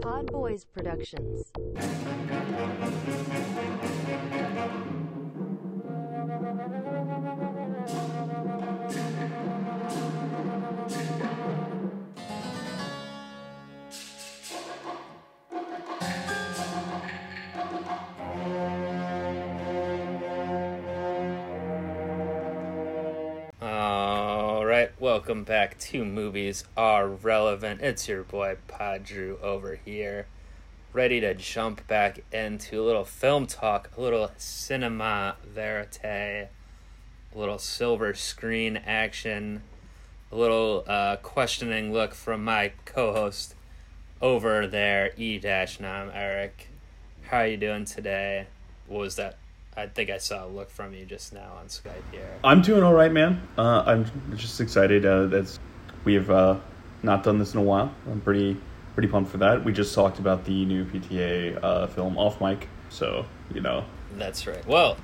Pod Boys Productions. Welcome back to Movies Are Relevant. It's your boy Pod Drew over here, ready to jump back into a little film talk, a little cinema verite, a little silver screen action, a little uh, questioning look from my co-host over there, E Dash Nam Eric. How are you doing today? What was that? I think I saw a look from you just now on Skype here. I'm doing all right, man. Uh, I'm just excited uh, that we have uh, not done this in a while. I'm pretty pretty pumped for that. We just talked about the new PTA uh, film off mic, so you know. That's right. Well,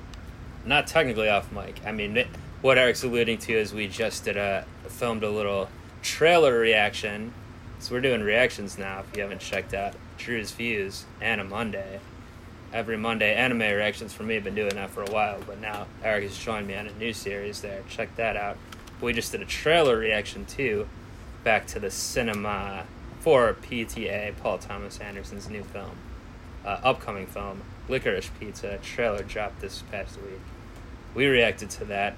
not technically off mic. I mean, what Eric's alluding to is we just did a filmed a little trailer reaction. So we're doing reactions now. If you haven't checked out Drew's Views and a Monday, every Monday anime reactions for me. Have been doing that for a while, but now Eric has joined me on a new series there. Check that out. We just did a trailer reaction too, back to the cinema for PTA, Paul Thomas Anderson's new film, uh, upcoming film, Licorice Pizza. Trailer dropped this past week. We reacted to that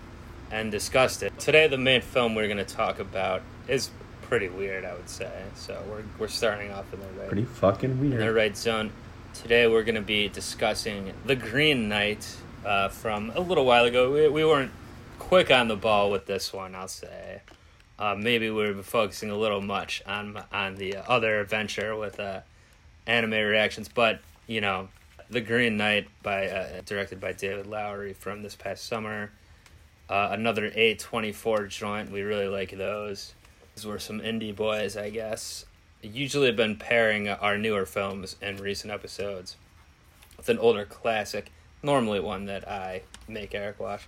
and discussed it. Today, the main film we're going to talk about is pretty weird, I would say. So we're we're starting off in the right Pretty fucking weird, in the right zone. Today we're going to be discussing The Green Knight uh, from a little while ago. We, we weren't quick on the ball with this one, I'll say. Uh, maybe we were focusing a little much on on the other adventure with uh, anime reactions, but you know, The Green Knight by uh, directed by David Lowery from this past summer. Uh, another A24 joint. We really like those. These were some indie boys, I guess. Usually have been pairing our newer films in recent episodes with an older classic, normally one that I make Eric watch.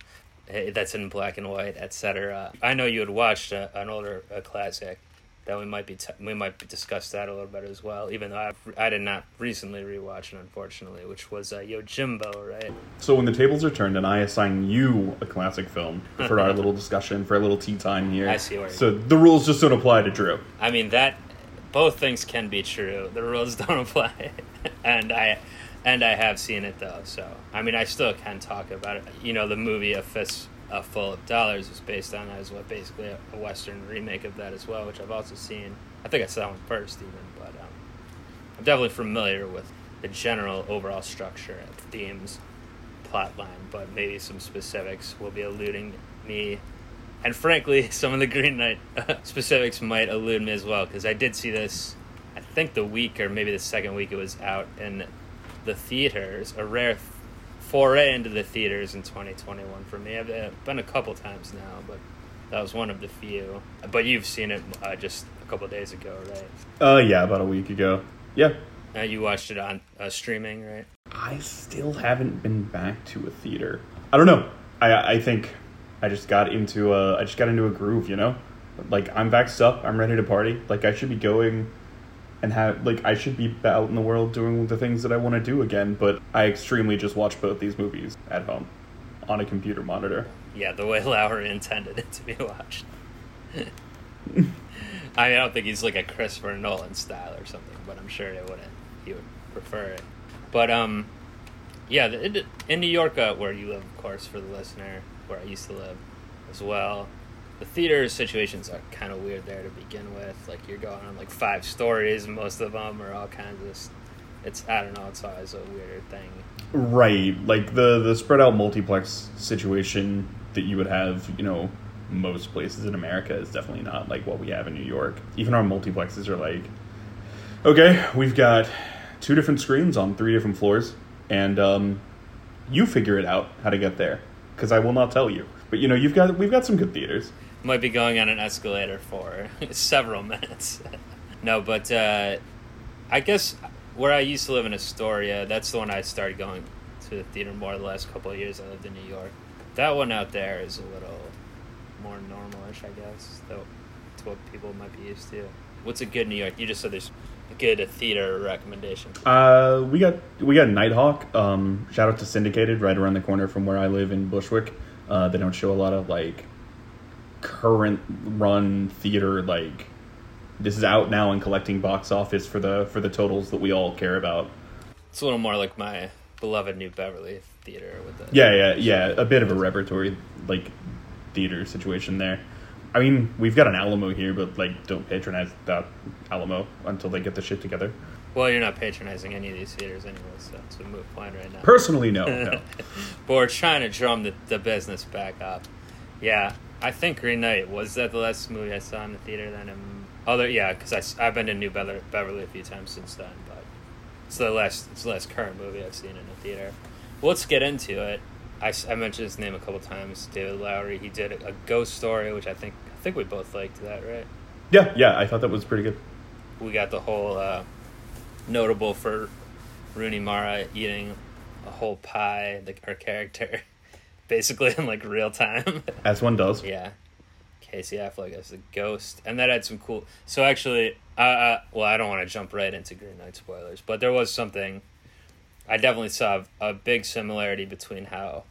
eh, That's in black and white, etc. I know you had watched a, an older a classic that we might be t- we might discuss that a little bit as well. Even though I I did not recently rewatch it, unfortunately, which was uh, Yojimbo, right? So when the tables are turned and I assign you a classic film for our little discussion, for a little tea time here. I see where you're- So the rules just don't apply to Drew. I mean that both things can be true. The rules don't apply, and I and I have seen it though. So I mean, I still can talk about it. You know, the movie A Fist uh, Full of Dollars is based on that as well, basically a, a Western remake of that as well, which I've also seen. I think I saw that one first even, but um, I'm definitely familiar with the general overall structure, and themes, plot line, but maybe some specifics will be eluding me and frankly, some of the Green Knight specifics might elude me as well because I did see this. I think the week or maybe the second week it was out in the theaters. A rare foray into the theaters in 2021 for me. I've uh, been a couple times now, but that was one of the few. But you've seen it uh, just a couple days ago, right? Uh, yeah, about a week ago. Yeah. Uh, you watched it on uh, streaming, right? I still haven't been back to a theater. I don't know. I I think I just got into a I just got into a groove, you know? Like I'm vaxxed up, I'm ready to party. Like I should be going and have like I should be out in the world doing the things that I want to do again, but I extremely just watch both these movies at home on a computer monitor. Yeah, the way Lowery intended it to be watched. I mean, I don't think he's like a Christopher Nolan style or something, but I'm sure they wouldn't. He would prefer it. But um, yeah, in- in New York, uh, where you live, of course, for the listener, where I used to live as well. The theater situations are kind of weird there to begin with. Like you're going on like five stories, most of them are all kinds of. It's I don't know. It's always a weird thing. Right, like the the spread out multiplex situation that you would have, you know, most places in America is definitely not like what we have in New York. Even our multiplexes are like, okay, we've got two different screens on three different floors, and um, you figure it out how to get there, because I will not tell you. But you know, you've got we've got some good theaters. might be going on an escalator for several minutes. no, but uh, I guess where I used to live in Astoria, that's the one I started going to the theater more the last couple of years I lived in New York. That one out there is a little more normalish, I guess, though, to what people might be used to. What's a good New York? You just said there's good theater recommendation. Uh, we got we got Nitehawk. Um, shout out to Syndicated, right around the corner from where I live in Bushwick. Uh, they don't show a lot of like current run theater like this is out now and collecting box office for the for the totals that we all care about. It's a little more like my beloved New Beverly Theater with the Yeah, yeah, yeah. A bit of a repertory like theater situation there. I mean, we've got an Alamo here, but like, don't patronize that Alamo until they get the shit together. Well, you're not patronizing any of these theaters anyway, so it's a moot point right now. Personally, no, no. but we're trying to drum the, the business back up. Yeah, I think Green Knight was that the last movie I saw in the theater. Then um, other yeah, because I have been to New Beverly, Beverly a few times since then, but it's the last it's the last current movie I've seen in a theater. Well, let's get into it. I, I mentioned his name a couple times. David Lowery. He did a, ghost story, which I think think we both liked that, right? Yeah, yeah. I thought that was pretty good. We got the whole uh, notable for Rooney Mara eating a whole pie, the, her character, basically in like real time. As one does. yeah. Casey Affleck as the ghost, and that had some cool. So actually, uh, uh well, I don't want to jump right into Green Knight spoilers, but there was something. I definitely saw a big similarity between how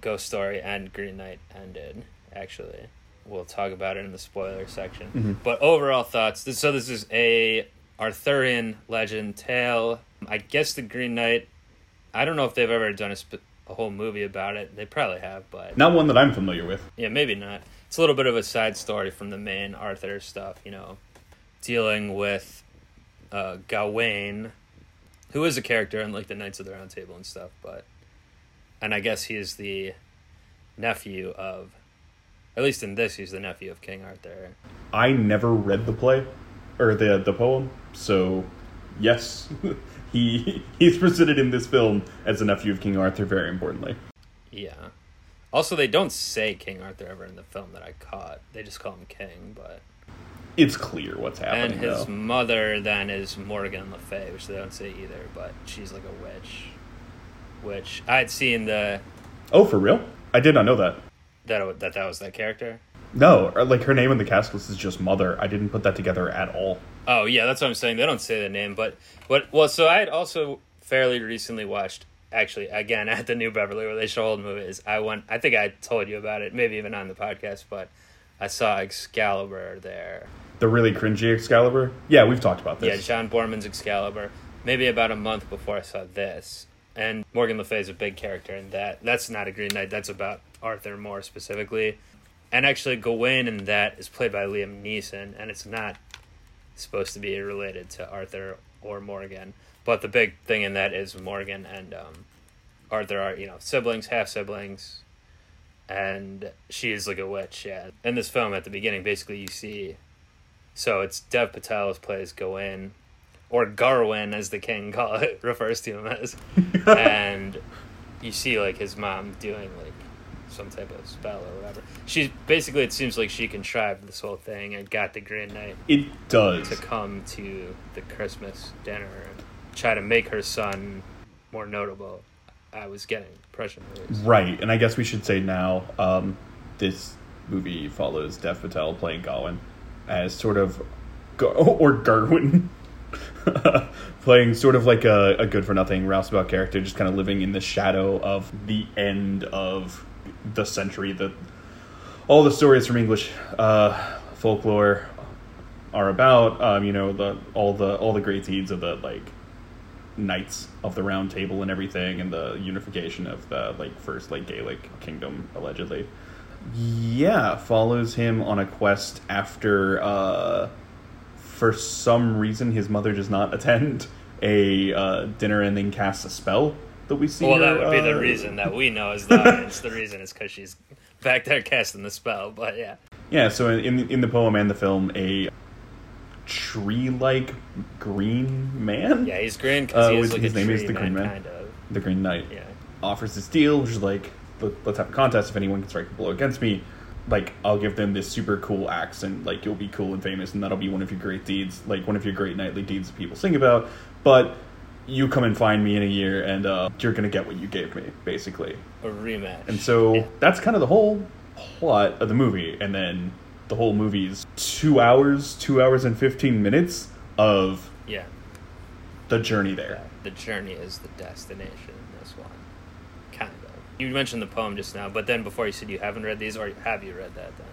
Ghost Story and Green Knight ended. Actually, we'll talk about it in the spoiler section. Mhm. But overall thoughts. This, so this is a Arthurian legend tale. I guess the Green Knight. I don't know if they've ever done a, sp- a whole movie about it. They probably have, but Not one that I'm familiar with. yeah, maybe not. It's a little bit of a side story from the main Arthur stuff, you know, dealing with uh, Gawain, who is a character in like the Knights of the Round Table and stuff, but and I guess he is the nephew of, at least in this, he's the nephew of King Arthur. I never read the play or the the poem, so yes, he he's presented in this film as a nephew of King Arthur. Very importantly, Yeah. Also, they don't say King Arthur ever in the film that I caught. They just call him King, but it's clear what's happening. and his though. mother then is Morgan Le Fay, which they don't say either, but she's like a witch. Which I'd seen the Oh, for real? I did not know that. That that that was that character. No, like her name in the cast list is just Mother. I didn't put that together at all. Oh yeah, that's what I'm saying. They don't say the name, but but well, so I had also fairly recently watched actually again at the New Beverly where they show old movies. I went. I think I told you about it, maybe even on the podcast, but I saw Excalibur there. The really cringy Excalibur. Yeah, we've talked about this. Yeah. John Boorman's Excalibur. Maybe about a month before I saw this. And Morgan Le Fay is a big character in that. That's not a Green Knight. That's about Arthur more specifically. And actually, Gawain in that is played by Liam Neeson, and it's not supposed to be related to Arthur or Morgan. But the big thing in that is Morgan and um, Arthur are, you know, siblings, half siblings, and she is like a witch. Yeah, in this film at the beginning, basically you see, so it's Dev Patel plays Gawain, or Garwin as the king call it refers to him as, and you see like his mom doing like some type of spell or whatever. She's basically it seems like she contrived this whole thing and got the Green Knight It does. to come to the Christmas dinner and try to make her son more notable. I was getting impression. Right, and I guess we should say now, um, this movie follows Dev Patel playing Gawain as sort of, or Garwin, playing sort of like a, a good for nothing rouseabout character, just kind of living in the shadow of the end of the century that all the stories from English uh, folklore are about. Um, you know, the all the all the great deeds of the like knights of the round table and everything and the unification of the like first like gaelic kingdom allegedly yeah follows him on a quest after uh for some reason his mother does not attend a uh, dinner and then casts a spell that we see Well, that her, would be the uh, reason that we know is the audience. the reason is because she's back there casting the spell. But yeah, yeah so in in the poem and the film a tree-like green man yeah, he's green because Uh, he his- like his name is the Green Man. kind of. the green knight Yeah, offers this deal, which is like, let's have a contest. If anyone can strike a blow against me, like I'll give them this super cool axe, and like you'll be cool and famous, and that'll be one of your great deeds, like one of your great knightly deeds that people sing about. But you come and find me in a year, and uh, you're gonna get what you gave me, basically. a rematch. And so Yeah. that's kind of the whole plot of the movie. And then the whole movie is two hours, two hours and fifteen minutes of Yeah. the journey there. The journey is the destination in this one. Kind of. You mentioned the poem just now, but then before you said you haven't read these, or have you read that then?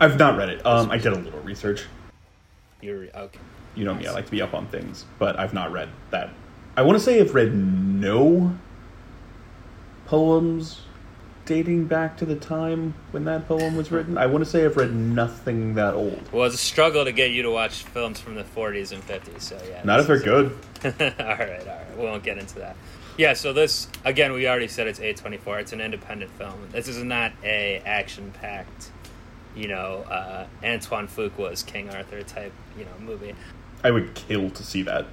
I've not read it. Um, I did a little research. You're okay. You know me, I like to be up on things, but I've not read that. I want to say I've read no poems dating back to the time when that poem was written. I want to say I've read nothing that old. Well, it's a struggle to get you to watch films from the 40s and 50s, so yeah. Not if they're good. all right, all right. We won't get into that. Yeah, so this again, we already said it's A24. It's an independent film. This is not a action-packed, you know, uh, Antoine Fuqua's King Arthur type, you know, movie. I would kill to see that.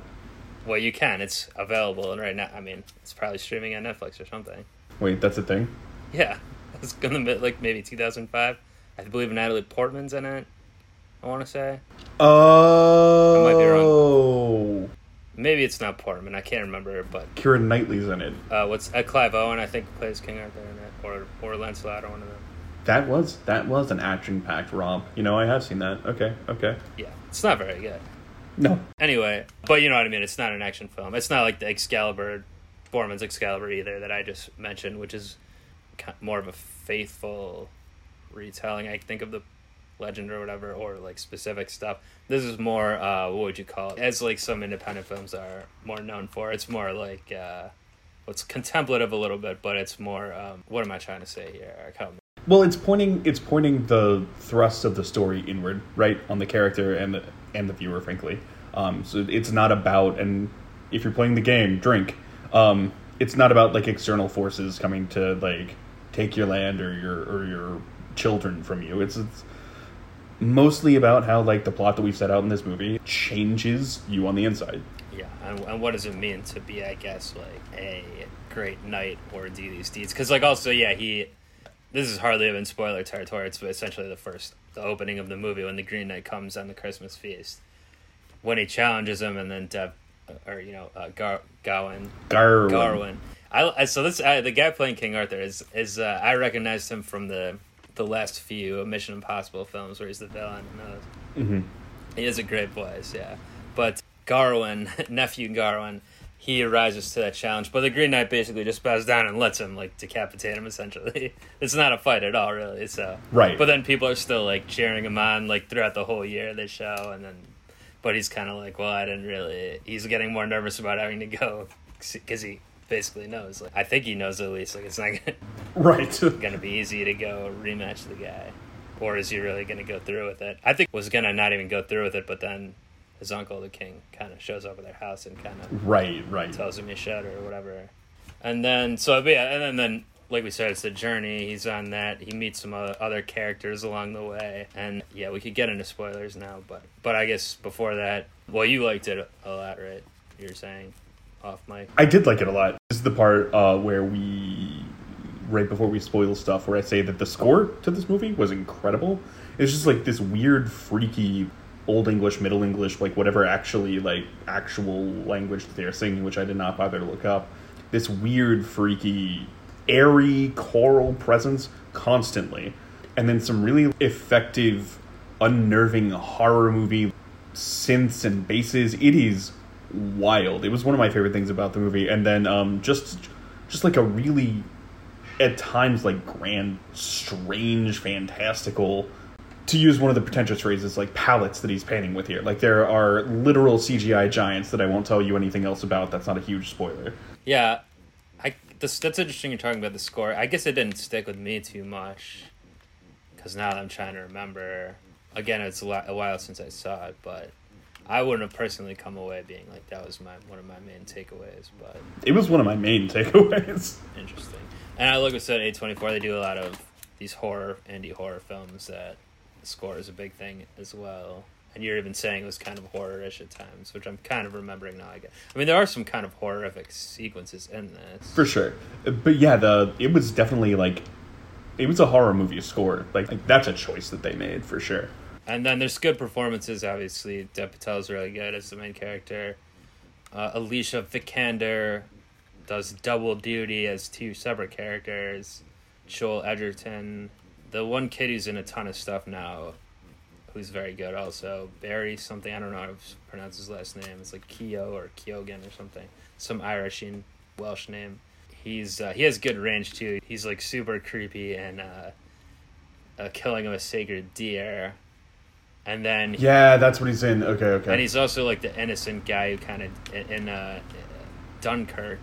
Well, you can. It's available, and right now, I mean, it's probably streaming on Netflix or something. Wait, that's a thing. Yeah, it's gonna be like maybe 2005. I believe Natalie Portman's in it. I want to say Oh, might be wrong. Maybe it's not Portman. I can't remember, but Keira Knightley's in it. uh, what's uh, Clive Owen? I think plays King Arthur in it, or or Lancelot, or one of them. That was that was an action-packed romp. You know, I have seen that. Okay, okay. Yeah, it's not very good. No, Anyway, but you know what I mean. It's not an action film. It's not like the Excalibur, Boorman's Excalibur either that I just mentioned, which is ki- more of a faithful retelling. I think of the legend or whatever, or like specific stuff. This is more, uh, what would you call it? As like some independent films are more known for. It's more like, uh, it's contemplative a little bit, but it's more. Um, what am I trying to say here? Well, it's pointing it's pointing the thrust of the story inward, right, on the character and the and the viewer, frankly. Um, so it's not about and if you're playing the game, drink. Um, it's not about like external forces coming to like take your land or your or your children from you. It's it's mostly about how like the plot that we've set out in this movie changes you on the inside. Yeah, and, and what does it mean to be, I guess, like a great knight or do these deeds? Because, like, also, yeah, he. This is hardly even spoiler territory. It's essentially the first, the opening of the movie when the Green Knight comes on the Christmas feast, when he challenges him, and then Dev, or you know, uh, Gar, Gawain, Garwin. Garwin. I, I so this I, the guy playing King Arthur is is uh, I recognized him from the the last few Mission Impossible films where he's the villain. And those. Mhm. He is a great voice, yeah. But Garwin, nephew Garwin, he rises to that challenge. But the Green Knight basically just bows down and lets him like decapitate him. Essentially, it's not a fight at all, really. So Right. But then people are still like cheering him on like throughout the whole year they show, and then, but he's kind of like, well, I didn't really. He's getting more nervous about having to go because he basically knows. Like, I think he knows at least. Like, it's not gonna, Right. gonna be easy to go rematch the guy. Or is he really gonna go through with it? I think was gonna not even go through with it, but then his uncle, the king, kind of shows up at their house and kind of right, right. tells him you should or whatever. And then, so yeah, and then, then like we said, it's the journey. He's on that. He meets some other, other characters along the way, and yeah, we could get into spoilers now, but but I guess before that, well, you liked it a lot, right? You're saying off mic. I did like it a lot. This is the part uh, where we, right before we spoil stuff, where I say that the score to this movie was incredible. It's just like this weird, freaky, old English, Middle English, like whatever actually like actual language that they are singing, which I did not bother to look up. This weird, freaky, airy choral presence constantly, and then some really effective, unnerving horror movie synths and basses. It is wild. It was one of my favorite things about the movie, and then um, just just like a really at times like grand, strange, fantastical. To use one of the pretentious phrases, like palettes that he's painting with here. Like there are literal CGI giants that I won't tell you anything else about. That's not a huge spoiler. Yeah, I this that's interesting. You're talking about the score. I guess it didn't stick with me too much because now that I'm trying to remember. Again, it's a, a while since I saw it, but I wouldn't have personally come away being like that was my one of my main takeaways. But It was one of my main takeaways. interesting. And I look at said A24. They do a lot of these horror indie horror films that the score is a big thing as well. And you're even saying it was kind of horror-ish at times, which I'm kind of remembering now. I guess. I mean, there are some kind of horrific sequences in this. For sure. Uh, but yeah, the it was definitely like it was a horror movie score. Like, like that's a choice that they made for sure. And then there's good performances, obviously. Dev Patel's really good as the main character. Uh, Alicia Vikander does double duty as two separate characters. Joel Edgerton, the one kid who's in a ton of stuff now, who's very good also. Barry something I don't know how to pronounce his last name. It's like Keo or Keoghan or something. Some Irish and Welsh name. He's uh, he has good range too. He's like super creepy and uh, uh, killing of a sacred deer, and then Yeah, that's what he's in. Okay, okay. and he's also like the innocent guy who kind of in, uh, Dunkirk,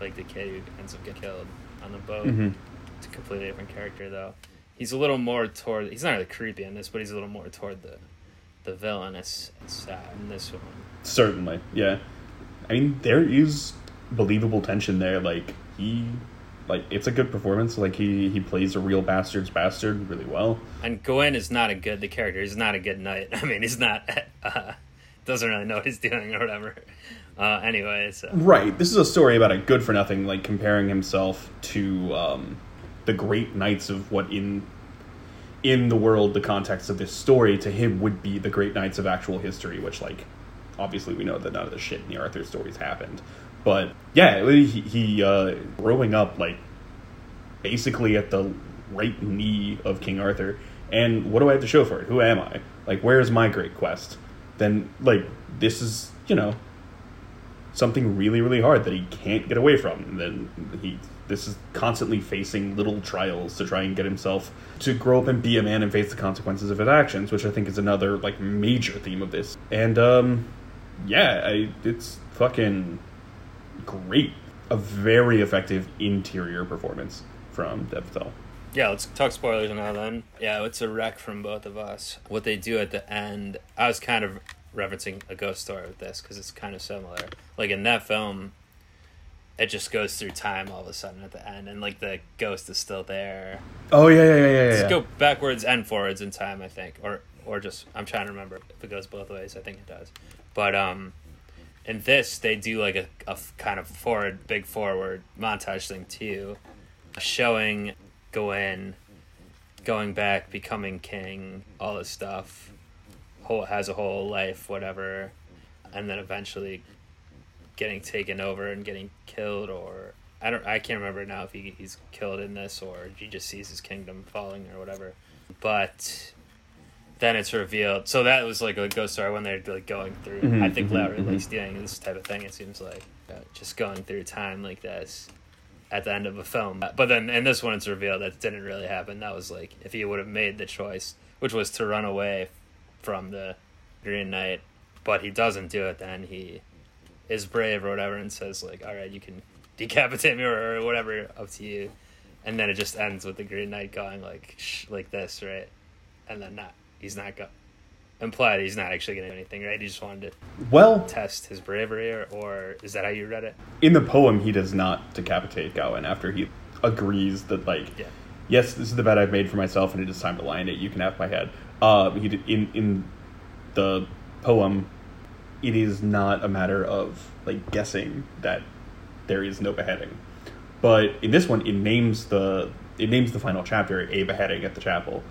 like the kid who ends up getting killed on the boat. Mhm. It's a completely different character though. He's a little more toward. He's not really creepy in this, but he's a little more toward the the villainous side in this one. Certainly, yeah. I mean, there is believable tension there. Like he, like it's a good performance. Like he he plays a real bastard's bastard really well. And Gwen is not a good the character. He's not a good knight. I mean, he's not uh, doesn't really know what he's doing or whatever. Uh, anyway, so Right. This is a story about a good for nothing, like comparing himself to um, the great knights of what in in the world, the context of this story to him would be the great knights of actual history, which like obviously we know that none of the shit in the Arthur stories happened. But yeah, he, he uh, growing up like basically at the right knee of King Arthur. And what do I have to show for it? Who am I? Like, where's my great quest? Then, like, this is, you know, something really, really hard that he can't get away from. And then he, this is constantly facing little trials to try and get himself to grow up and be a man and face the consequences of his actions, which I think is another, like, major theme of this. And, um, yeah, I, it's fucking great. A very effective interior performance from Dev Patel. yeah, let's talk spoilers now. Then yeah, it's a wreck from both of us. What they do at the end, I was kind of referencing a ghost story with this because it's kind of similar. Like in that film, it just goes through time all of a sudden at the end, and like the ghost is still there. Oh yeah, yeah, yeah, yeah. Let's yeah. go backwards and forwards in time, I think, or or just I'm trying to remember if it goes both ways. I think it does, but um, in this they do like a, a kind of forward, big forward montage thing too, showing Gawain going back, becoming king, all this stuff, whole has a whole life, whatever, and then eventually getting taken over and getting killed or I don't I can't remember now if he, he's killed in this or he just sees his kingdom falling or whatever. But then it's revealed. So that was like a ghost story when they're like going through. Mhm, I think mhm, Lowery mhm. likes doing this type of thing. It seems like uh, just going through time like this at the end of a film. But then in this one, it's revealed that didn't really happen. That was like if he would have made the choice, which was to run away from the Green Knight, but he doesn't do it. Then he is brave or whatever and says like, "All right, you can decapitate me or, or whatever, up to you." And then it just ends with the Green Knight going like, Shh, like this, right? And then not, he's not go. Implied he's not actually gonna do anything, right? He just wanted to Well, test his bravery, or, or is that how you read it? in the poem, he does not decapitate Gawain after he agrees that, like, Yeah. yes, this is the bet I've made for myself, and it is time to lie in it. You can have my head. Uh, he in in the poem, it is not a matter of like guessing that there is no beheading, but in this one, it names the it names the final chapter a beheading at the chapel.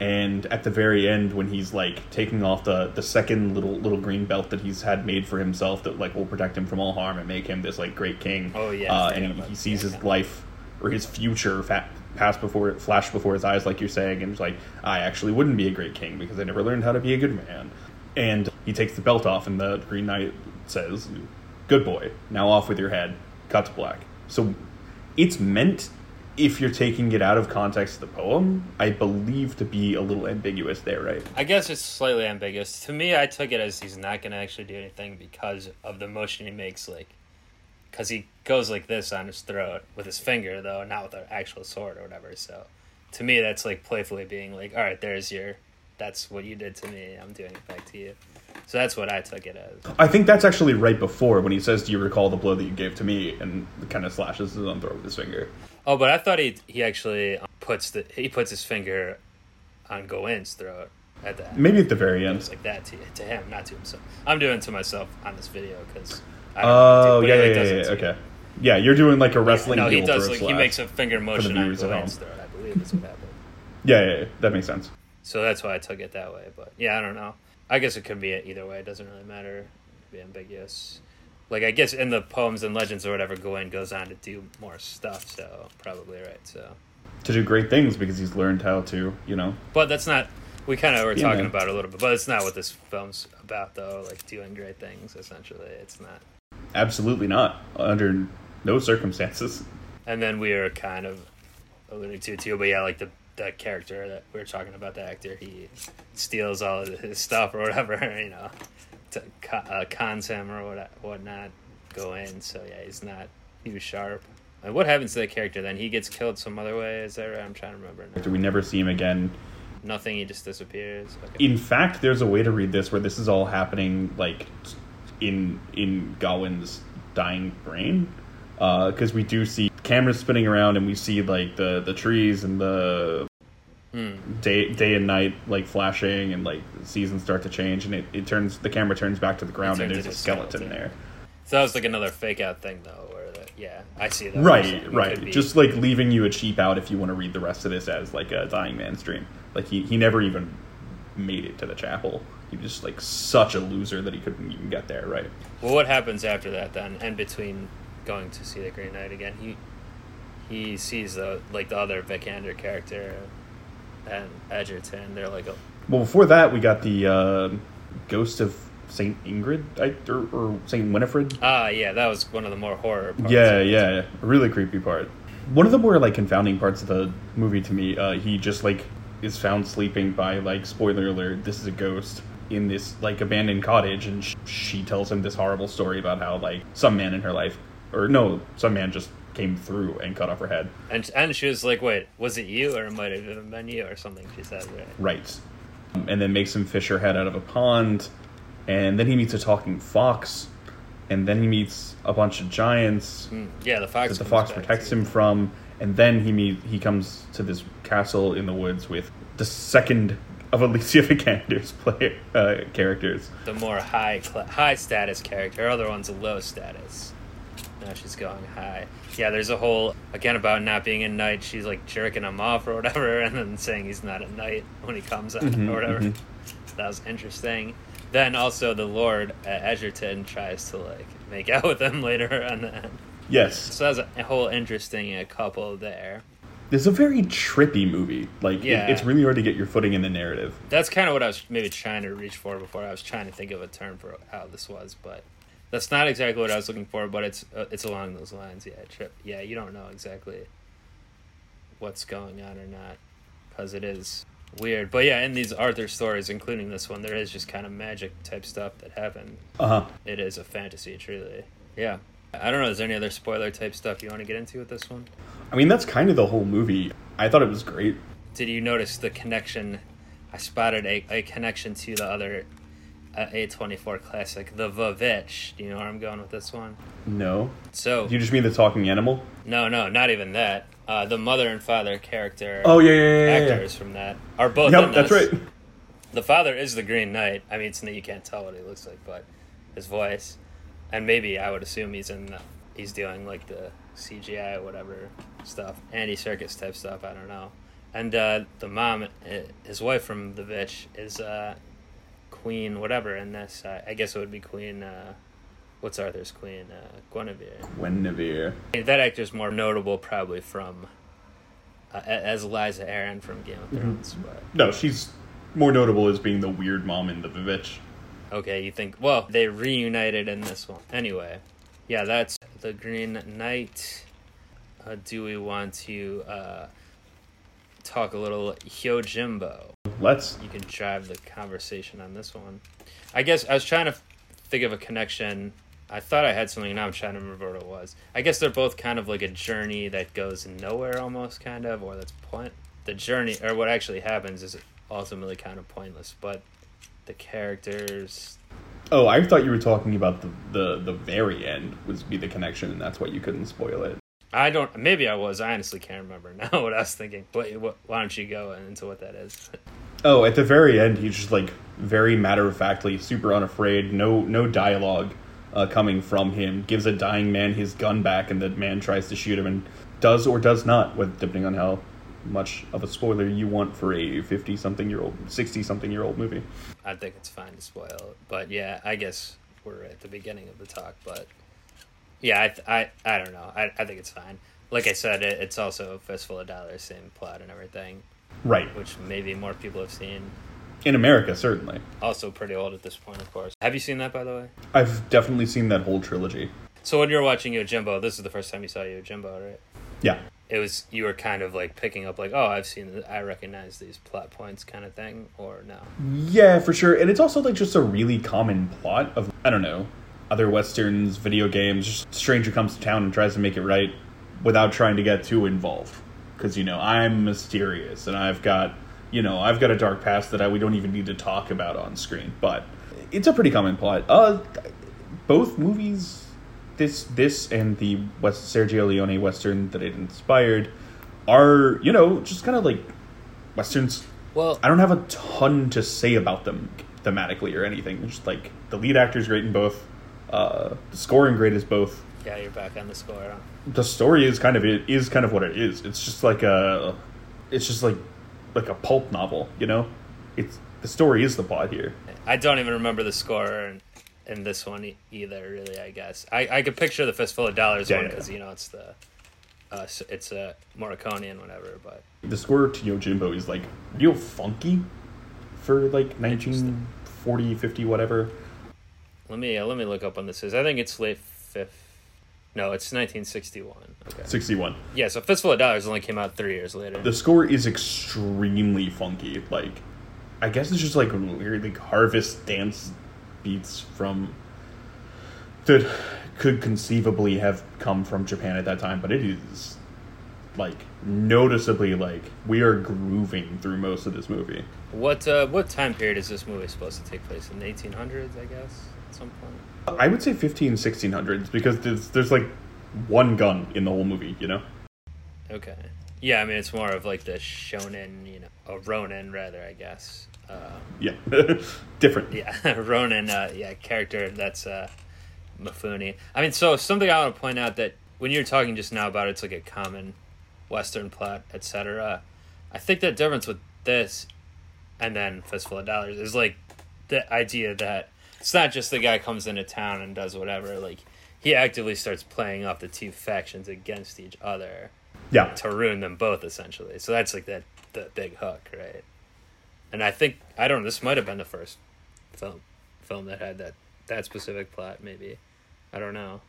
And at the very end, when he's like taking off the, the second little little green belt that he's had made for himself that like will protect him from all harm and make him this like great king. Oh, yeah, uh, and he, he sees his life or his future fa- pass before flash before his eyes, like you're saying, and it's like I actually wouldn't be a great king because I never learned how to be a good man. And he takes the belt off, and the Green Knight says, "Good boy, now off with your head." Cut to black. So it's meant, if you're taking it out of context of the poem, I believe to be a little ambiguous there, right? I guess it's slightly ambiguous. To me, I took it as he's not going to actually do anything because of the motion he makes, like, because he goes like this on his throat with his finger, though, not with an actual sword or whatever. So, to me, that's like playfully being like, all right, there's your, that's what you did to me. I'm doing it back to you. So that's what I took it as. I think that's actually right before when he says, "Do you recall the blow that you gave to me?" and kind of slashes his own throat with his finger. Oh, but I thought he he actually um, puts the he puts his finger on Gawain's throat at the end. Maybe at the very end. like that to to him, not to himself. I'm doing it to myself on this video because. Oh yeah, yeah, yeah, yeah, okay. Yeah, you're doing like a wrestling. No, he does. Like, he makes a finger motion on Gawain's throat. I believe is what happened. Yeah, yeah, yeah, that makes sense. So that's why I took it that way. But yeah, I don't know. I guess it could be either way. It doesn't really matter. It could be ambiguous. Like I guess in the poems and legends or whatever, Gawain goes on to do more stuff. So probably right. So, To do great things because he's learned how to, you know. but that's not We kind of were Yeah, talking man. about it a little bit, but it's not what this film's about, though. Like doing great things, essentially, it's not. Absolutely not. Under no circumstances. And then we are kind of alluding to it too, but yeah, like the that character that we were talking about, the actor, he steals all of his stuff or whatever, you know, co- uh, cons him or what whatnot, go in. So yeah, he's not he was sharp. And what happens to that character then? He gets killed some other way. Is that right? I'm trying to remember. now. Do we never see him again? Nothing. He just disappears. Okay. In fact, there's a way to read this where this is all happening like in in Gawain's dying brain, because we do see cameras spinning around and we see like the the trees and the Hmm. day day and night like flashing and like seasons start to change and it, it turns the camera turns back to the ground and there's a skeleton, skeleton. there. So that was like another fake out thing, though. Where that, yeah, I see that. Right, right. Just like leaving you a cheap out if you want to read the rest of this as like a dying man's dream. Like he, he never even made it to the chapel. He was just like such a loser that he couldn't even get there, right? Well, what happens after that then? And between going to see the Green Knight again, he he sees the like the other Vikander character and Edgerton. They're like, a, Well, before that, we got the uh, ghost of Saint Ingrid I, or, or Saint Winifred. ah, yeah, that was one of the more horror. Parts Yeah, yeah, really creepy part. One of the more like confounding parts of the movie to me, uh, he just like is found sleeping by like spoiler alert. This is a ghost in this like abandoned cottage, and sh- she tells him this horrible story about how like some man in her life, or no, some man just came through and cut off her head. And and she was like, "Wait, was it you, or it might have been you, or something?" She said, right? Right. And then makes him fish her head out of a pond, and then he meets a talking fox, and then he meets a bunch of giants. Mm, yeah, the fox. that the fox protects him from, and then he meet he comes to this castle in the woods with the second of Alicia Vikander's play uh, characters. The more high cla high status character. Her other one's a low status. Now she's going high. Yeah, there's a whole again about not being a knight. She's like jerking him off or whatever, and then saying he's not a knight when he comes out Mhm, or whatever. mhm. That was interesting. Then also the Lord uh, Edgerton tries to like make out with him later on. The, end. Yes, so that's a whole interesting uh, couple there. it's a very trippy movie. Like it- Yeah. it's really hard to get your footing in the narrative. That's kind of what I was maybe trying to reach for before. I was trying to think of a term for how this was, but that's not exactly what I was looking for. But it's uh, it's along those lines. Yeah, trip. Yeah, you don't know exactly what's going on or not because it is weird. But yeah, in these Arthur stories, including this one, there is just kind of magic type stuff that happened. Uh huh. It is a fantasy, truly. Yeah. I don't know. Is there any other spoiler type stuff you want to get into with this one? I mean, that's kind of the whole movie. I thought it was great. Did you notice the connection? I spotted a, a connection to the other uh, A24 classic, the Vavitch. Do you know where I'm going with this one? No, So, you just mean the talking animal? no, no, not even that. Uh, the mother and father character Oh yeah, yeah, yeah, yeah, yeah. actors from that are both Yep, that's right. The father is the Green Knight. I mean, it's you can't tell what he looks like, but his voice, and maybe I would assume he's in. The, he's doing like the CGI or whatever stuff, Andy Serkis type stuff. I don't know. And uh, the mom, uh, his wife from the Vitch, is uh, Queen whatever and this. Uh, I guess it would be Queen. Uh, what's Arthur's Queen? Uh, Guinevere. Guinevere. That actor's more notable probably from uh, as Eliza Arryn from Game of Thrones, but. No, she's more notable as being the weird mom in the Vivitch. Okay, you think, well, they reunited in this one. Anyway, yeah, that's the Green Knight. Uh, do we want to uh, talk a little Yojimbo? Let's. You can drive the conversation on this one. I guess I was trying to think of a connection. I thought I had something, now I'm trying to remember what it was. I guess they're both kind of like a journey that goes nowhere almost, kind of, or that's point. The journey, or what actually happens, is ultimately kind of pointless, but the characters Oh, I thought you were talking about the the the very end was be the connection, and that's why you couldn't spoil it. I don't. Maybe I was. I honestly can't remember now what I was thinking. What, what, why don't you go into what that is? Oh, at the very end, he's just like very matter of factly, super unafraid, no no dialogue uh, coming from him. Gives a dying man his gun back, and the man tries to shoot him, and does or does not, with depending on how much of a spoiler you want for a fifty something year old, sixty something year old movie. I think it's fine to spoil it, but yeah, I guess we're at the beginning of the talk. But yeah, I I, I don't know. I, I think it's fine. Like I said, it, it's also fistful of dollars, same plot and everything, Right. which maybe more people have seen. In America, certainly. Also pretty old at this point, of course. Have you seen that, by the way? I've definitely seen that whole trilogy. So when you're watching Yojimbo, this is the first time you saw Yojimbo, right? Yeah. It was you were kind of like picking up like, oh, I've seen, I recognize these plot points, kind of thing, or no? Yeah, for sure. And it's also like just a really common plot of I don't know, other westerns, video games, just a stranger comes to town and tries to make it right without trying to get too involved. Cuz you know, I'm mysterious and I've got, you know, I've got a dark past that I we don't even need to talk about on screen. But it's a pretty common plot. Uh both movies this this and the West Sergio Leone western that it inspired are, you know, just kind of like westerns Well, I don't have a ton to say about them thematically or anything. Just like the lead actor's great in both. Uh, the scoring grade is both. yeah, you're back on the score. Huh? The story is kind of it is kind of what it is. It's just like a, it's just like like a pulp novel. You know, it's the story is the plot here. I don't even remember the score in, in this one either. Really, I guess I I could picture the fistful of dollars Yeah, one yeah. because you know it's the, uh, it's a Morricone and whatever. But The score to Yojimbo is like real funky for like 1940, 50, whatever. Let me uh, let me look up when this is. I think it's late fifth. No, it's 1961. Okay. 61. Yeah, so Fistful of Dollars only came out three years later. The score is extremely funky. Like, I guess it's just like weird, like harvest dance beats from that could conceivably have come from Japan at that time, but it is like noticeably like we are grooving through most of this movie. What uh, what time period is this movie supposed to take place in? The 1800s, I guess, at some point. I would say 15, 1600s because there's there's like one gun in the whole movie, you know. Okay. Yeah, I mean it's more of like the shonen, you know, a Ronin rather, I guess. Uh, Yeah, different. yeah, Ronin, uh, yeah, character that's uh, Mifune. I mean, so something I want to point out that when you're talking just now about it's like a common Western plot, etc. I think the difference with this and then Fistful of Dollars is like the idea that it's not just the guy comes into town and does whatever. Like he actively starts playing off the two factions against each other Yeah, to ruin them both essentially. So that's like that the big hook, right? And I think I don't know, this might have been the first film film that had that that specific plot maybe. I don't know.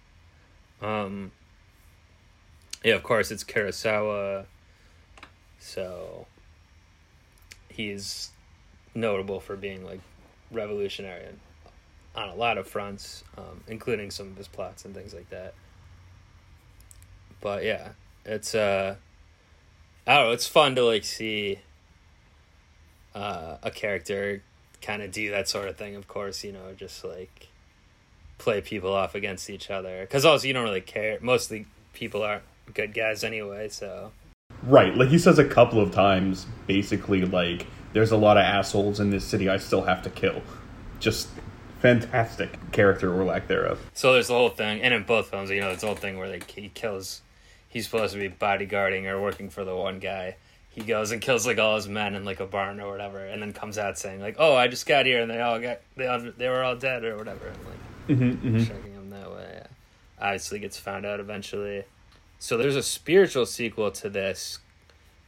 Um Yeah, of course it's Kurosawa. So he's notable for being like revolutionary on a lot of fronts, um, including some of his plots and things like that. But yeah, it's uh I don't know, it's fun to like see uh a character kind of do that sort of thing, of course, you know, just like play people off against each other cuz also you don't really care. Mostly people aren't good guys anyway, so right. Like he says a couple of times, basically like there's a lot of assholes in this city I still have to kill. Just fantastic character or lack thereof. So there's the whole thing, and in both films, you know, it's the whole thing where like he kills, he's supposed to be bodyguarding or working for the one guy. He goes and kills like all his men in like a barn or whatever, and then comes out saying like, "Oh, I just got here and they all got they all, they were all dead or whatever," and like Mm-hmm, shocking him that way. Obviously, gets found out eventually. So there's a spiritual sequel to this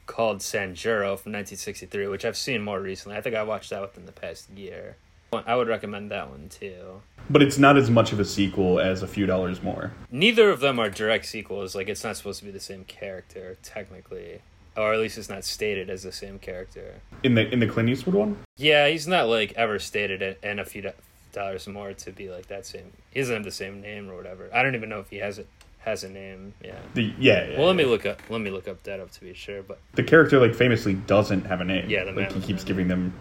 called Sanjuro from 1963, which I've seen more recently. I think I watched that within the past year. I would recommend that one too. But it's not as much of a sequel as a few dollars more. neither of them are direct sequels. Like it's not supposed to be the same character technically, or at least it's not stated as the same character. In the in the Clint Eastwood one? Yeah, he's not like ever stated it and a few do- dollars more to be like that same. He doesn't have the same name or whatever. I don't even know if he has it has a name. Yeah. The yeah, yeah Well, let me look up. Let me look up that up to be sure. But the character like famously doesn't have a name. Yeah, the like he keeps giving them.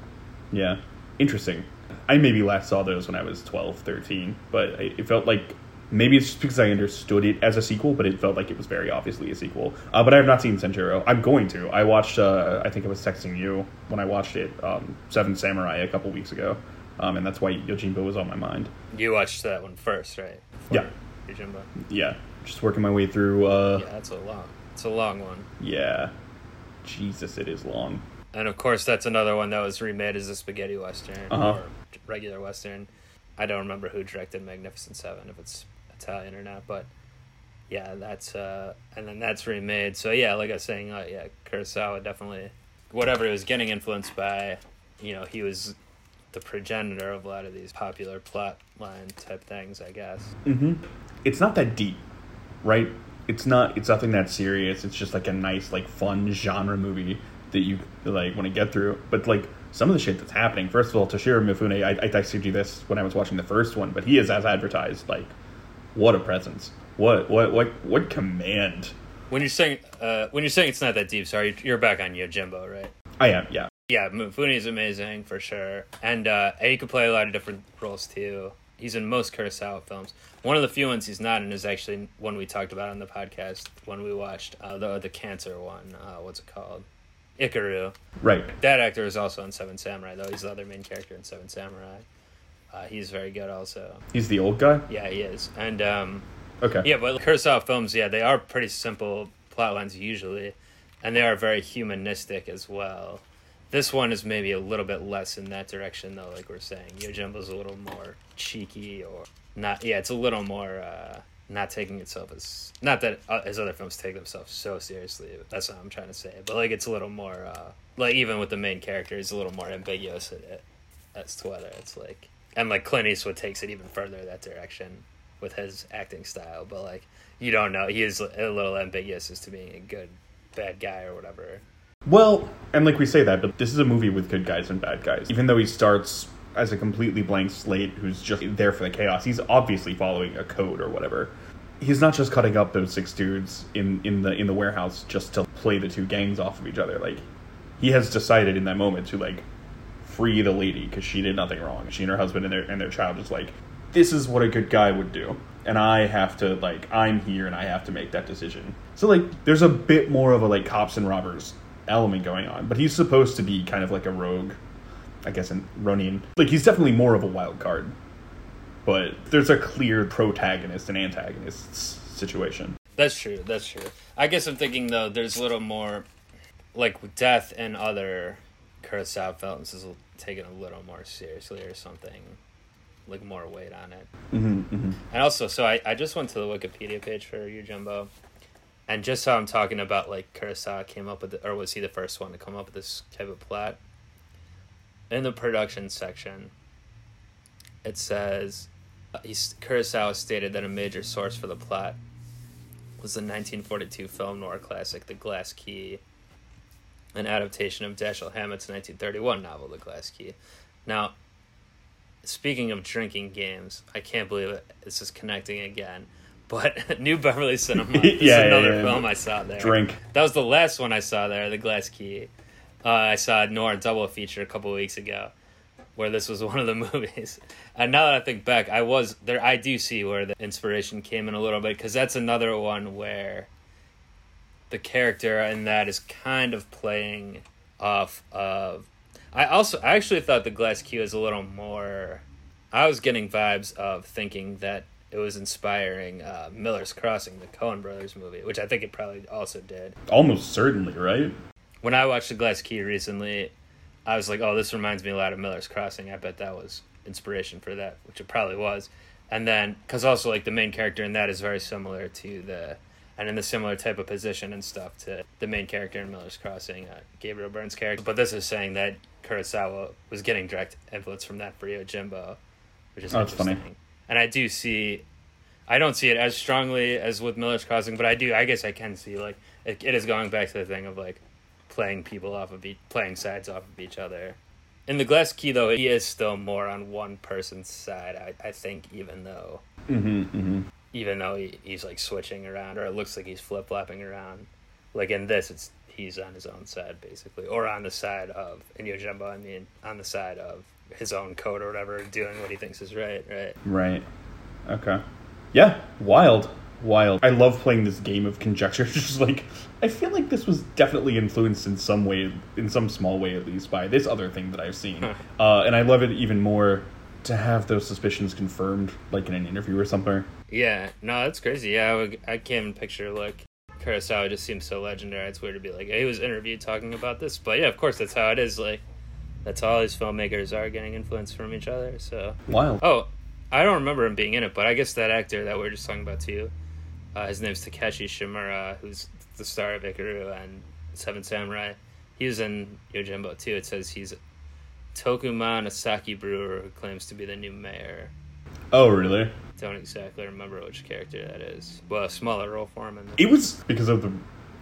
Yeah, interesting. I maybe last saw those when I was 12, 13, but it felt like maybe it's just because I understood it as a sequel, but it felt like it was very obviously a sequel. Uh, but I have not seen Sanjuro. I'm going to. I watched. Uh, I think I was texting you when I watched it. Um, Seven Samurai a couple weeks ago, um, and that's why Yojimbo was on my mind. you watched that one first, right? Yeah. Yojimbo. Yeah, just working my way through. Uh, Yeah, that's a long. It's a long one. yeah, Jesus, it is long. And of course, that's another one that was remade as a spaghetti western Uh-huh. or regular western. I don't remember who directed Magnificent Seven, if it's Italian or not, but yeah, that's uh, and then that's remade. So yeah, like I was saying, uh, yeah, Kurosawa definitely, whatever he was getting influenced by, you know, he was the progenitor of a lot of these popular plot line type things, I guess. Mm-hmm. It's not that deep, right? It's not. It's nothing that serious. It's just like a nice, like fun genre movie that you like want to get through. But like some of the shit that's happening. First of all, Toshiro Mifune. I, I texted you this when I was watching the first one, but he is as advertised. Like, what a presence! What what what what command! When you're saying uh, when you're saying it's not that deep, sorry, you're back on Yojimbo, right? I am. Yeah. Yeah, Mifune is amazing for sure, and uh, and he could play a lot of different roles too. He's in most Kurosawa films. One of the few ones he's not in is actually one we talked about on the podcast when we watched uh, the the cancer one. Uh, what's it called? Ikiru. Right. That actor is also in Seven Samurai, though. He's the other main character in Seven Samurai. Uh, he's very good, also. He's the old guy. Yeah, he is. And um, Okay. yeah, but Kurosawa films, yeah, they are pretty simple plot lines usually, and they are very humanistic as well. This one is maybe a little bit less in that direction, though. Like we're saying, Yojimbo's a little more cheeky, or not. Yeah, it's a little more uh, not taking itself as not that uh, his other films take themselves so seriously. That's what I'm trying to say. But like, it's a little more uh, like even with the main character, he's a little more ambiguous as to whether it's like and like Clint Eastwood takes it even further that direction with his acting style. But like, you don't know. He is a little ambiguous as to being a good bad guy or whatever. Well, and like we say that, but this is a movie with good guys and bad guys. Even though he starts as a completely blank slate who's just there for the chaos, he's obviously following a code or whatever. He's not just cutting up those six dudes in, in the in the warehouse just to play the two gangs off of each other. Like he has decided in that moment to like free the lady because she did nothing wrong. She and her husband and their and their child is like, this is what a good guy would do, and I have to like I'm here and I have to make that decision. So like there's a bit more of a like cops and robbers element going on, but he's supposed to be kind of like a rogue, I guess, in Ronin. Like he's definitely more of a wild card, but there's a clear protagonist and antagonist situation. That's true. That's true. I guess I'm thinking though, there's a little more, like death and other Kurosawa films is taken a little more seriously or something, like more weight on it. Mm-hmm, mm-hmm. And also, so I, I just went to the Wikipedia page for Yojimbo, and just how I'm talking about like Kurosawa came up with, the, or was he the first one to come up with this type of plot? In the production section, it says, uh, he's, Kurosawa stated that a major source for the plot was the 1942 film noir classic The Glass Key, an adaptation of Dashiell Hammett's 1931 novel The Glass Key. Now, speaking of drinking games, I can't believe it. This is connecting again. But New Beverly Cinema is Yeah, yeah, another yeah. film I saw there. Drink. That was the last one I saw there, The Glass Key. Uh, I saw a noir double feature a couple weeks ago, where this was one of the movies. And now that I think back, I was there. I do see where the inspiration came in a little bit because that's another one where the character in that is kind of playing off of. I also I actually thought the Glass Key was a little more. I was getting vibes of thinking that it was inspiring uh, Miller's Crossing, the Coen Brothers movie, which I think it probably also did Almost certainly, right? when I watched The Glass Key recently, I was like, "Oh, this reminds me a lot of Miller's Crossing." I bet that was inspiration for that, which it probably was. And then, because also like the main character in that is very similar to the, and in the similar type of position and stuff to the main character in Miller's Crossing, uh, Gabriel Byrne's character. But this is saying that Kurosawa was getting direct influence from that for Yojimbo, which is Oh, that's funny. And I do see, I don't see it as strongly as with Miller's Crossing, but I do. I guess I can see like it, it is going back to the thing of like playing people off of each, playing sides off of each other. In the Glass Key, though, he is still more on one person's side. I, I think, even though Mm-hmm, mm-hmm. even though he, he's like switching around, or it looks like he's flip flopping around. Like in this, it's he's on his own side basically, or on the side of in Yojimbo. I mean, on the side of his own code or whatever, doing what he thinks is right. Right. Right. Okay. Yeah. Wild. Wild. I love playing this game of conjecture. Just like I feel like this was definitely influenced in some way, in some small way at least, by this other thing that I've seen. uh, and I love it even more to have those suspicions confirmed, like in an interview or something. Yeah. No, that's crazy. Yeah, I, would, I can't even picture like Kurosawa just seems so legendary. It's weird to be like, hey, he was interviewed talking about this, but yeah, of course that's how it is. Like, that's all these filmmakers are getting influence from each other. So. Wild. Oh, I don't remember him being in it, but I guess that actor that we are just talking about too, uh, his name's Takashi Shimura, who's the star of Ikiru and Seven Samurai. He was in Yojimbo too. It says he's Tokuemon Asaki Brewer, who claims to be the new mayor. Oh, really? Don't exactly remember which character that is. Well, a smaller role for him. In It was because of the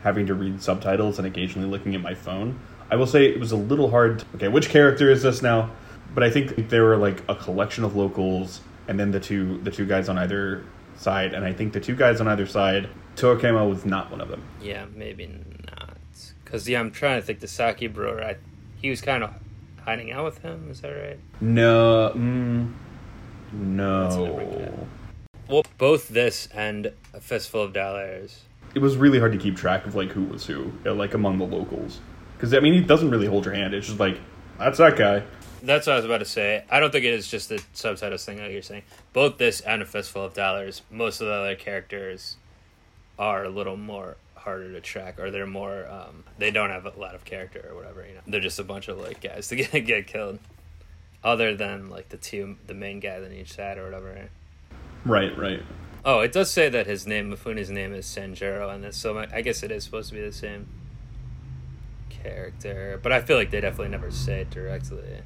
having to read subtitles and occasionally looking at my phone. I will say it was a little hard. To, okay, which character is this now? But I think there were like a collection of locals, and then the two the two guys on either side. And I think the two guys on either side, Torakema was not one of them. Yeah, maybe not. Because yeah, I'm trying to think. The sake Brewer, I, he was kind of hiding out with him. Is that right? No, mm, no. Well, both this and a fistful of dollars. It was really hard to keep track of like who was who, like among the locals. Because I mean, he doesn't really hold your hand. It's just like that's that guy. That's what I was about to say. I don't think it is just the subtitles thing that you're saying. Both this and a fistful of dollars. Most of the other characters are a little more harder to track, or they're more. Um, they don't have a lot of character or whatever. You know, they're just a bunch of like guys to get get killed. Other than like the two, the main guys on each side or whatever. Right? Right, right. Oh, it does say that his name, Mifune's name, is Sanjuro, and this, so I guess it is supposed to be the same character. But I feel like they definitely never say it directly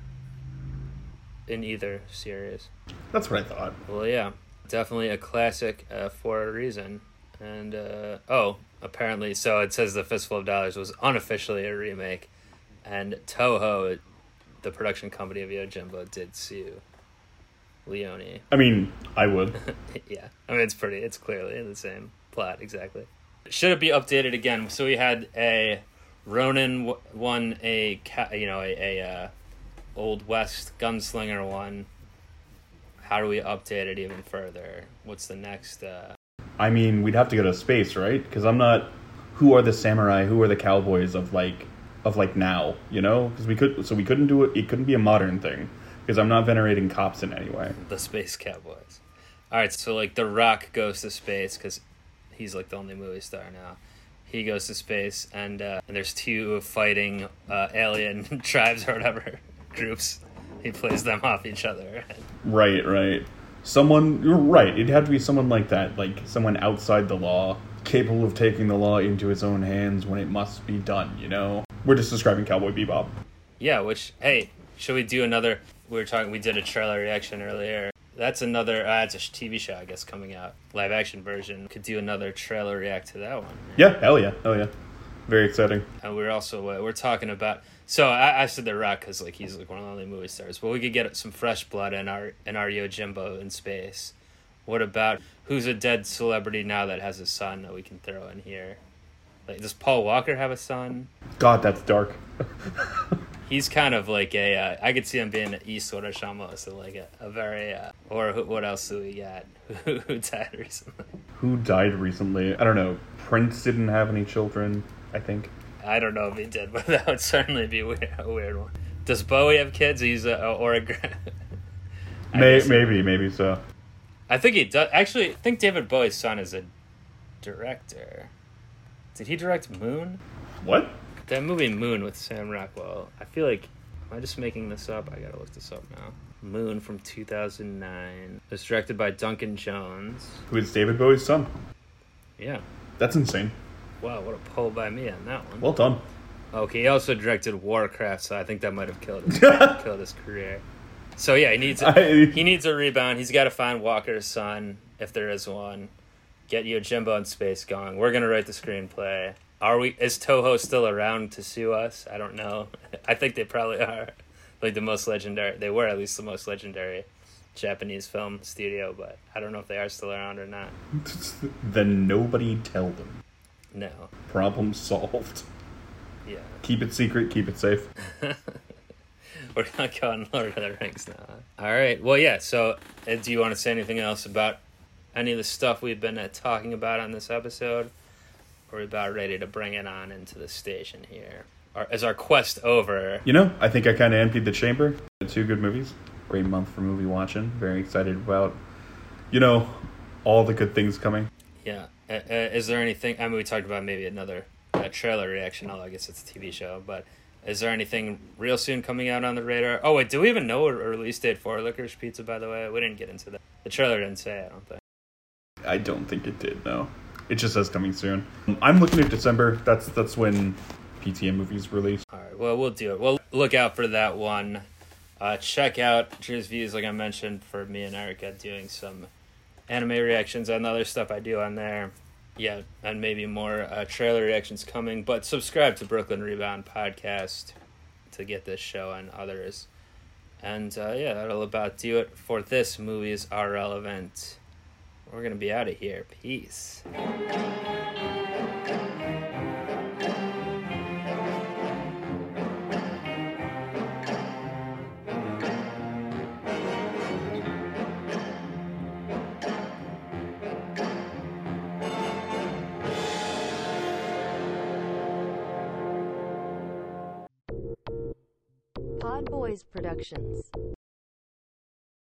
in either series. That's what I thought. Well, yeah, definitely a classic uh, for a reason. And uh, oh, apparently, so it says the Fistful of Dollars was unofficially a remake, and Toho, the production company of Yojimbo, did sue Leone. I mean, I would. yeah, I mean it's pretty. It's clearly the same plot exactly. Should it be updated again? So we had a Ronin w- one, a ca- you know a, a uh, old west gunslinger one. How do we update it even further? What's the next? Uh... I mean, we'd have to go to space, right? Because I'm not. Who are the samurai? Who are the cowboys of like of like now? You know, because we could. So we couldn't do it. It couldn't be a modern thing because I'm not venerating cops in any way. The space cowboys. All right, so like The Rock goes to space because he's like the only movie star now. He goes to space, and uh, and there's two fighting uh, alien tribes or whatever groups. He plays them off each other. Right, right. Someone. You're right. It'd have to be someone like that, like someone outside the law, capable of taking the law into his own hands when it must be done. You know. We're just describing Cowboy Bebop. Yeah, which hey, should we do another? We were talking. We did a trailer reaction earlier. That's another. Uh, it's a TV show, I guess, coming out live action version. Could do another trailer react to that one. Yeah. Hell yeah. Hell yeah. Very exciting. And we're also uh, we're talking about. So I, I said the Rock because like he's like one of the only movie stars. But we could get some fresh blood in our in our Yojimbo in space. What about who's a dead celebrity now that has a son that we can throw in here? Like, does Paul Walker have a son? God, that's dark. He's kind of like a. Uh, I could see him being an or Shamo, so like a, a very. Uh, or who, what else do we got? Who died recently? Who died recently? I don't know. Prince didn't have any children. I think. I don't know if he did, but that would certainly be weird, a weird one. Does Bowie have kids? He's a or a. May, maybe, maybe so. I think he does. Actually, I think David Bowie's son is a director. Did he direct Moon? What? That movie Moon with Sam Rockwell. I feel like am I just making this up? I gotta look this up now. Moon from 2009. It was directed by Duncan Jones. Who is David Bowie's son? Yeah. That's insane. Wow, what a pull by me on that one. Well done. Okay, he also directed Warcraft, so I think that might have killed his killed his career. So yeah, he needs I- he needs a rebound. He's got to find Walker's son if there is one. Get Yojimbo in space going. We're gonna write the screenplay. Are we? Is Toho still around to sue us? I don't know. I think they probably are. Like the most legendary, they were at least the most legendary Japanese film studio, but I don't know if they are still around or not. then nobody tell them. No. Problem solved. Yeah. Keep it secret. Keep it safe. We're not going Lord of the Rings now. All right. Well, yeah. So, do you want to say anything else about any of the stuff we've been uh, talking about on this episode? Are about ready to bring it on into the station here? Or is our quest over? You know, I think I kind of emptied the chamber. Two good movies. Great month for movie watching. Very excited about, you know, all the good things coming. Yeah. Uh, uh, is there anything? I mean, we talked about maybe another uh, trailer reaction. Although I guess it's a TV show, but. Is there anything real soon coming out on the radar? Oh wait, do we even know a release date for Licorice Pizza? By the way, we didn't get into that. The trailer didn't say. I don't think. I don't think it did. No, it just says coming soon. I'm looking at December. That's that's when PTM movies release. All right. Well, we'll do it. Well, look out for that one. Uh, check out Drew's Views, like I mentioned, for me and Erica doing some anime reactions and other stuff I do on there. Yeah, and maybe more uh, trailer reactions coming. But subscribe to Brooklyn Rebound Podcast to get this show and others. And uh, yeah, that'll about do it for this Movies Are Relevant. We're going to be out of here. Peace. Pod Boys Productions.